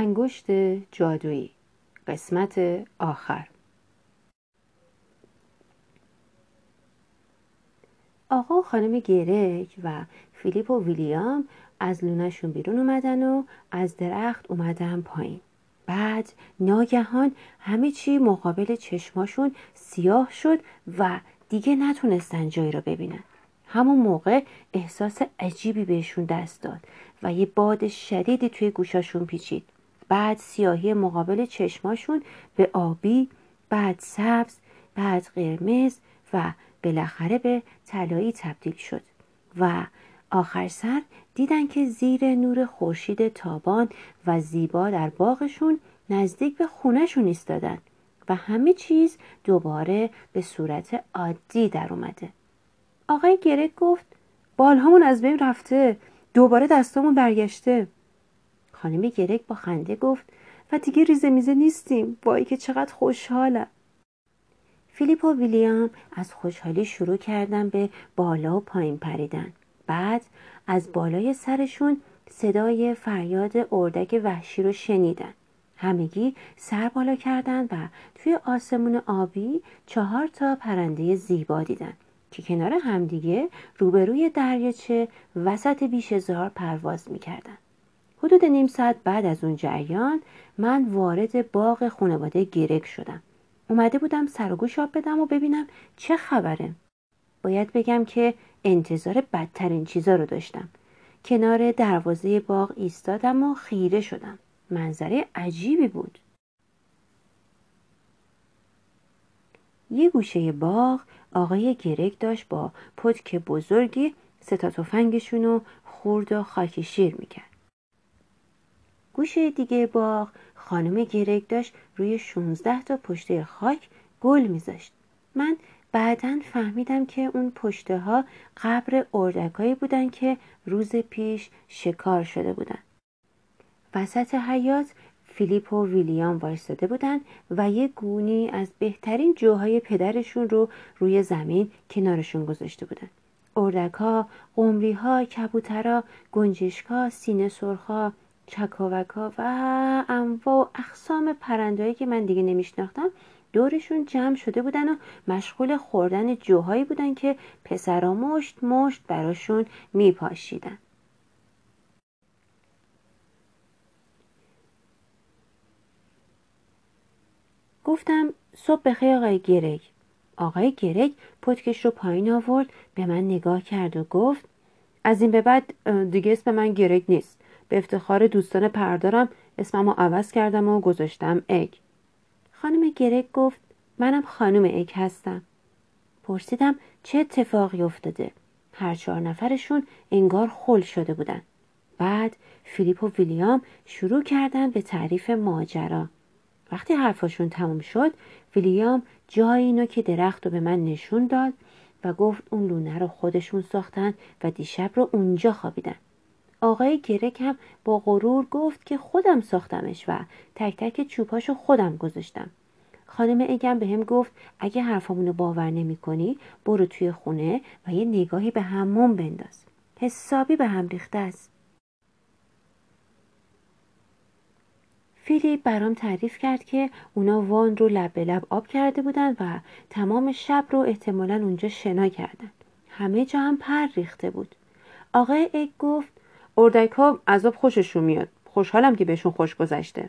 انگشت جادویی. قسمت آخر. آقا و خانم گرک و فیلیپ و ویلیام از لونشون بیرون اومدن و از درخت اومدن پایین. بعد ناگهان همه چی مقابل چشماشون سیاه شد و دیگه نتونستن جایی رو ببینن. همون موقع احساس عجیبی بهشون دست داد و یه باد شدیدی توی گوشاشون پیچید. بعد سیاهی مقابل چشماشون به آبی بعد سبز بعد قرمز و بالاخره به طلایی تبدیل شد و آخر سر دیدن که زیر نور خورشید تابان و زیبا در باغشون نزدیک به خونهشون ایستادن و همه چیز دوباره به صورت عادی در اومده. آقای گرک گفت بالهامون از بین رفته دوباره دستامون برگشته. خانم گرک با خنده گفت و دیگه ریزه میزه نیستیم. وای که چقدر خوشحالم. فیلیپ و ویلیام از خوشحالی شروع کردن به بالا و پایین پریدن. بعد از بالای سرشون صدای فریاد اردک وحشی رو شنیدن. همگی سر بالا کردند و توی آسمون آبی چهار تا پرنده زیبا دیدن که کنار همدیگه روبروی دریاچه وسط بیش هزار پرواز می‌کردن. حدود نیم ساعت بعد از اون جریان من وارد باغ خانواده گرک شدم. اومده بودم سر و گوش آب بدم و ببینم چه خبره. باید بگم که انتظار بدترین چیزا رو داشتم. کنار دروازه باغ ایستادم و خیره شدم. منظره عجیبی بود. یه گوشه باغ آقای گرگ داشت با پتک بزرگی ستا تفنگشون رو خورد و خاکی شیر می‌کرد. گوشه دیگه باغ خانم گرگ داشت روی 16 تا پشته خاک گل میذاشت. من بعدا فهمیدم که اون پشته ها قبر اردکایی بودن که روز پیش شکار شده بودن. وسط حیات فیلیپ و ویلیام وایستاده بودند و یه گونی از بهترین جوهای پدرشون رو روی زمین کنارشون گذاشته بودن. اردکها، قمریها، کبوترها، گنجشکا، سینه سرخا، چکاوکا و انواع و اقسام پرندهایی که من دیگه نمیشناختم دورشون جمع شده بودن و مشغول خوردن جوهایی بودن که پسرا مشت مشت براشون میپاشیدن. گفتم صبح بخیر آقای گرگ آقای گرگ پتکش رو پایین آورد به من نگاه کرد و گفت از این به بعد دیگه اسم من گرگ نیست به افتخار دوستان پردارم اسمم رو عوض کردم و گذاشتم اگ خانم گرگ گفت منم خانم اگ هستم. پرسیدم چه اتفاقی افتاده؟ هر چهار نفرشون انگار خل شده بودن. بعد فیلیپ و ویلیام شروع کردن به تعریف ماجرا. وقتی حرفاشون تموم شد ویلیام جایی که درخت رو به من نشون داد و گفت اون لونه رو خودشون ساختن و دیشب رو اونجا خوابیدن. آقای گرک هم با غرور گفت که خودم ساختمش و تک تک چوبهاشو خودم گذاشتم خانم اگم به هم گفت اگه حرفامونو باور نمی کنی برو توی خونه و یه نگاهی به همون بنداز حسابی به هم ریخته است فیلیپ برام تعریف کرد که اونا وان رو لب به لب آب کرده بودن و تمام شب رو احتمالا اونجا شنا کردن. همه جا هم پر ریخته بود. آقای اگ گفت اردک ها عذاب خوششون میاد. خوشحالم که بهشون خوش گذشته.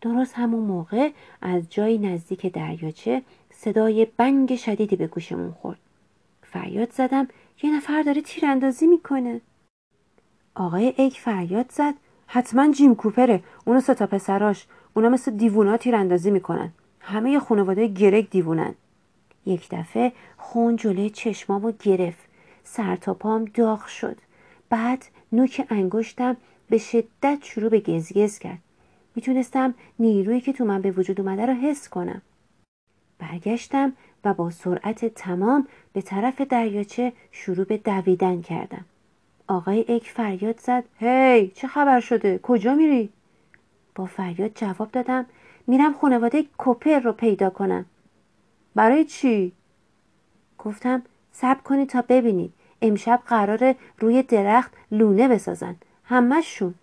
درست همون موقع از جایی نزدیک دریاچه صدای بنگ شدیدی به گوشمون خورد. فریاد زدم یه نفر داره تیراندازی می‌کنه. آقای اگ فریاد زد حتما جیم کوپره اونو ستا پسراش اونا مثل دیوونا تیراندازی می‌کنن همه خانواده گرگ دیوونن یک دفعه خون جلوی چشمامو گرفت سر تا پام داغ شد بعد نوک انگشتم به شدت شروع به گزگز کرد. می‌تونستم نیرویی که تو من به وجود اومده رو حس کنم. برگشتم و با سرعت تمام به طرف دریاچه شروع به دویدن کردم. آقای اک فریاد زد هی چه خبر شده؟ کجا میری? با فریاد جواب دادم میرم خانواده کوپر رو پیدا کنم. برای چی؟ گفتم صبر کنید تا ببینید امشب قرار روی درخت لونه بسازن. همشون